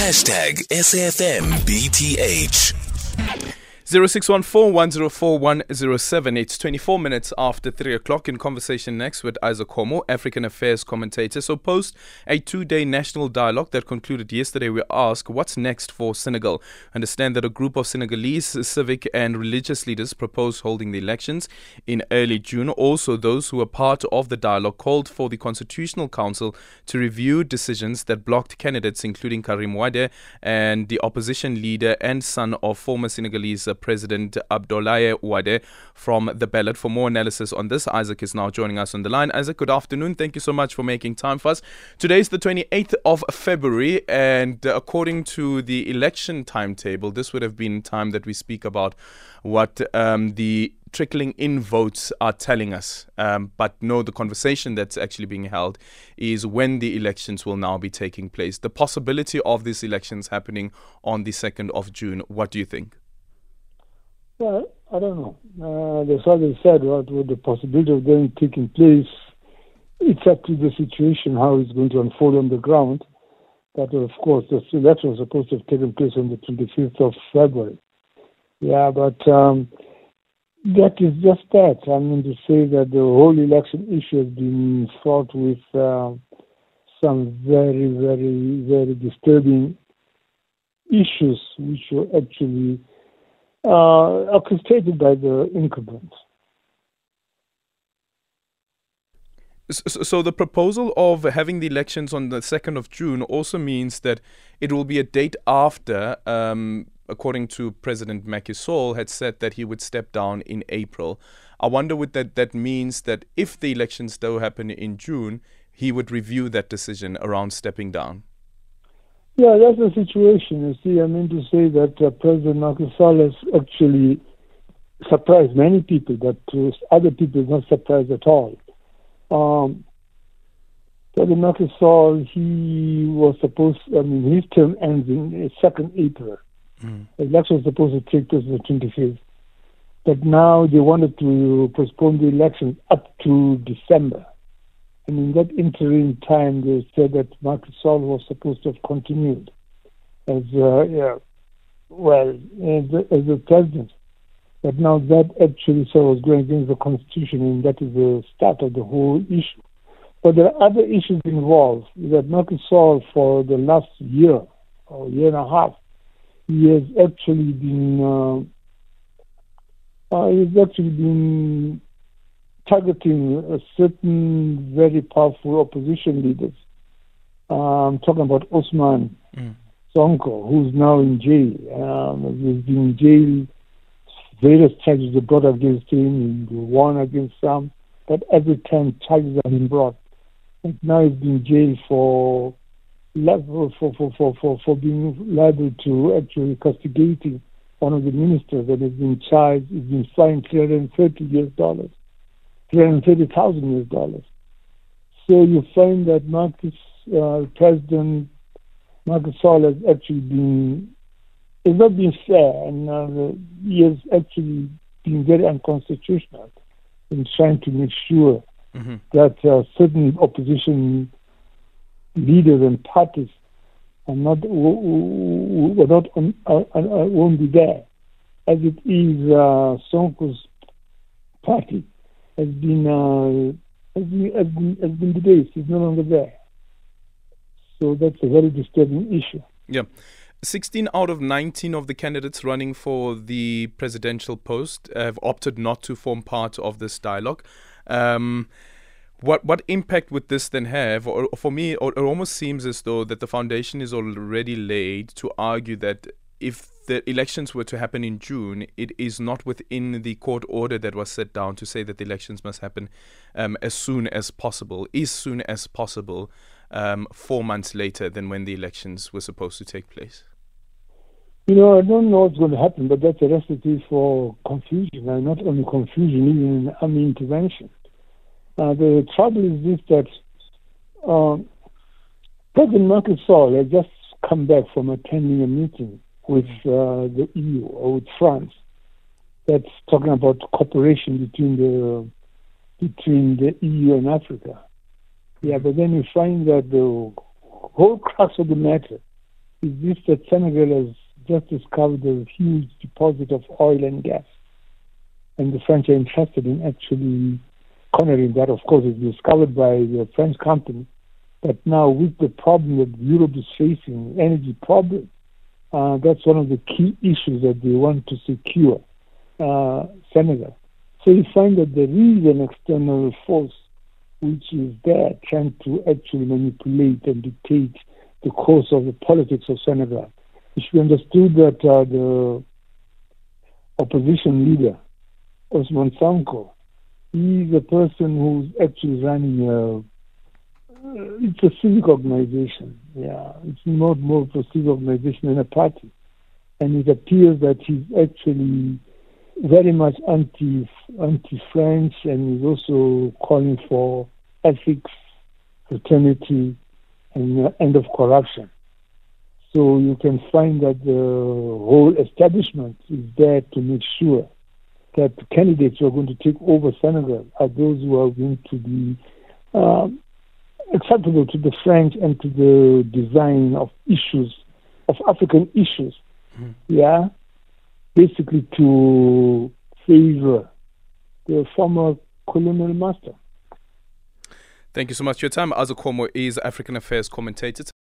Hashtag SAFMBTH. 0614-104-107. It's 24 minutes after 3 o'clock in conversation next with Izak Khomo, African Affairs commentator. So post a two-day national dialogue that concluded yesterday, we ask what's next for Senegal. Understand that a group of Senegalese civic and religious leaders proposed holding the elections in early June. Also, those who were part of the dialogue called for the Constitutional Council to review decisions that blocked candidates, including Karim Wade and the opposition leader and son of former Senegalese President Abdoulaye Wade from the ballot. For more analysis on this, Izak is now joining us on the line. Izak, good afternoon. Thank you so much for making time for us. Today is the 28th of February, and according to the election timetable, this would have been time that we speak about what um, the trickling in votes are telling us. Um, but no, the conversation that's actually being held is when the elections will now be taking place. The possibility of these elections happening on the 2nd of June, what do you think? Well, I don't know. Uh, that's what they said, what the possibility of them taking place. It's up to the situation, how it's going to unfold on the ground. But of course, the election was supposed to have taken place on the 25th of February. Yeah, but um, that is just that. I mean, to say that the whole election issue has been fraught with uh, some very, very, very disturbing issues, which were actually orchestrated by the incumbent. So, so the proposal of having the elections on the 2nd of June also means that it will be a date after, um, according to President Macky Sall, had said that he would step down in April. I wonder what that, that means that if the elections do happen in June, he would review that decision around stepping down. Yeah, that's the situation. You see, I mean to say that uh, President Macky Sall has actually surprised many people, but uh, other people not surprised at all. Um, President Macky Sall, he was supposed, I mean, his term ends in 2nd April. Mm. The election was supposed to take place on the 25th. But now they wanted to postpone the election up to December. And in that interim time, they said that Macky Sall was supposed to have continued as, uh, yeah, well, as, a president. But now that actually so was going against the constitution, and that is the start of the whole issue. But there are other issues involved. That Macky Sall, for the last year or year and a half, he has actually been uh, uh, he's actually been targeting a certain very powerful opposition leaders. I'm talking about Ousmane mm. Sonko, who's now in jail. Um, he's been in jail. Various charges are brought against him. He won against some, but every time charges have been brought. And now he's been jailed for for, for, for, for, for being liable to actually castigating one of the ministers that has been charged, He's been fined 330 US dollars. 330,000 US dollars. So you find that Marcus, uh, President Marcus Sall has actually been, it's not been fair, and uh, he has actually been very unconstitutional in trying to make sure mm-hmm. that uh, certain opposition leaders and parties are not, were not on, uh, uh, won't be there, as it is uh, Sonko's party has been, uh, has been, has been, has been debased. It's no longer there. So that's a very disturbing issue. Yeah. 16 out of 19 of the candidates running for the presidential post have opted not to form part of this dialogue. Um, what what impact would this then have? Or, for me, it almost seems as though that the foundation is already laid to argue that if the elections were to happen in June, it is not within the court order that was set down to say that the elections must happen um, as soon as possible, as soon as possible, um, four months later than when the elections were supposed to take place. You know, I don't know what's going to happen, but that's a recipe for confusion, and not only confusion, even an army intervention. Uh, the trouble is this that um, President Sall had just come back from attending a meeting with uh, the EU or with France that's talking about cooperation between the between the EU and Africa. Yeah, but then you find that the whole crux of the matter is this that Senegal has just discovered a huge deposit of oil and gas. And the French are interested in actually cornering that. Of course, it's discovered by the French company. But now, with the problem that Europe is facing, energy problem, uh, that's one of the key issues that they want to secure uh, Senegal. So you find that there is an external force which is there trying to actually manipulate and dictate the course of the politics of Senegal. It should be understood that uh, the opposition leader, Ousmane Sonko, is a person who's actually running a it's a civic organization. Yeah, it's not more of a civic organization than a party, and it appears that he's actually very much anti anti French, and he's also calling for ethics, fraternity, and uh, end of corruption. So you can find that the whole establishment is there to make sure that the candidates who are going to take over Senegal are those who are going to be um, acceptable to the French and to the design of issues, of African issues. Mm. Yeah, basically to favor the former colonial master. Thank you so much for your time. Aza Khomo is African Affairs commentator.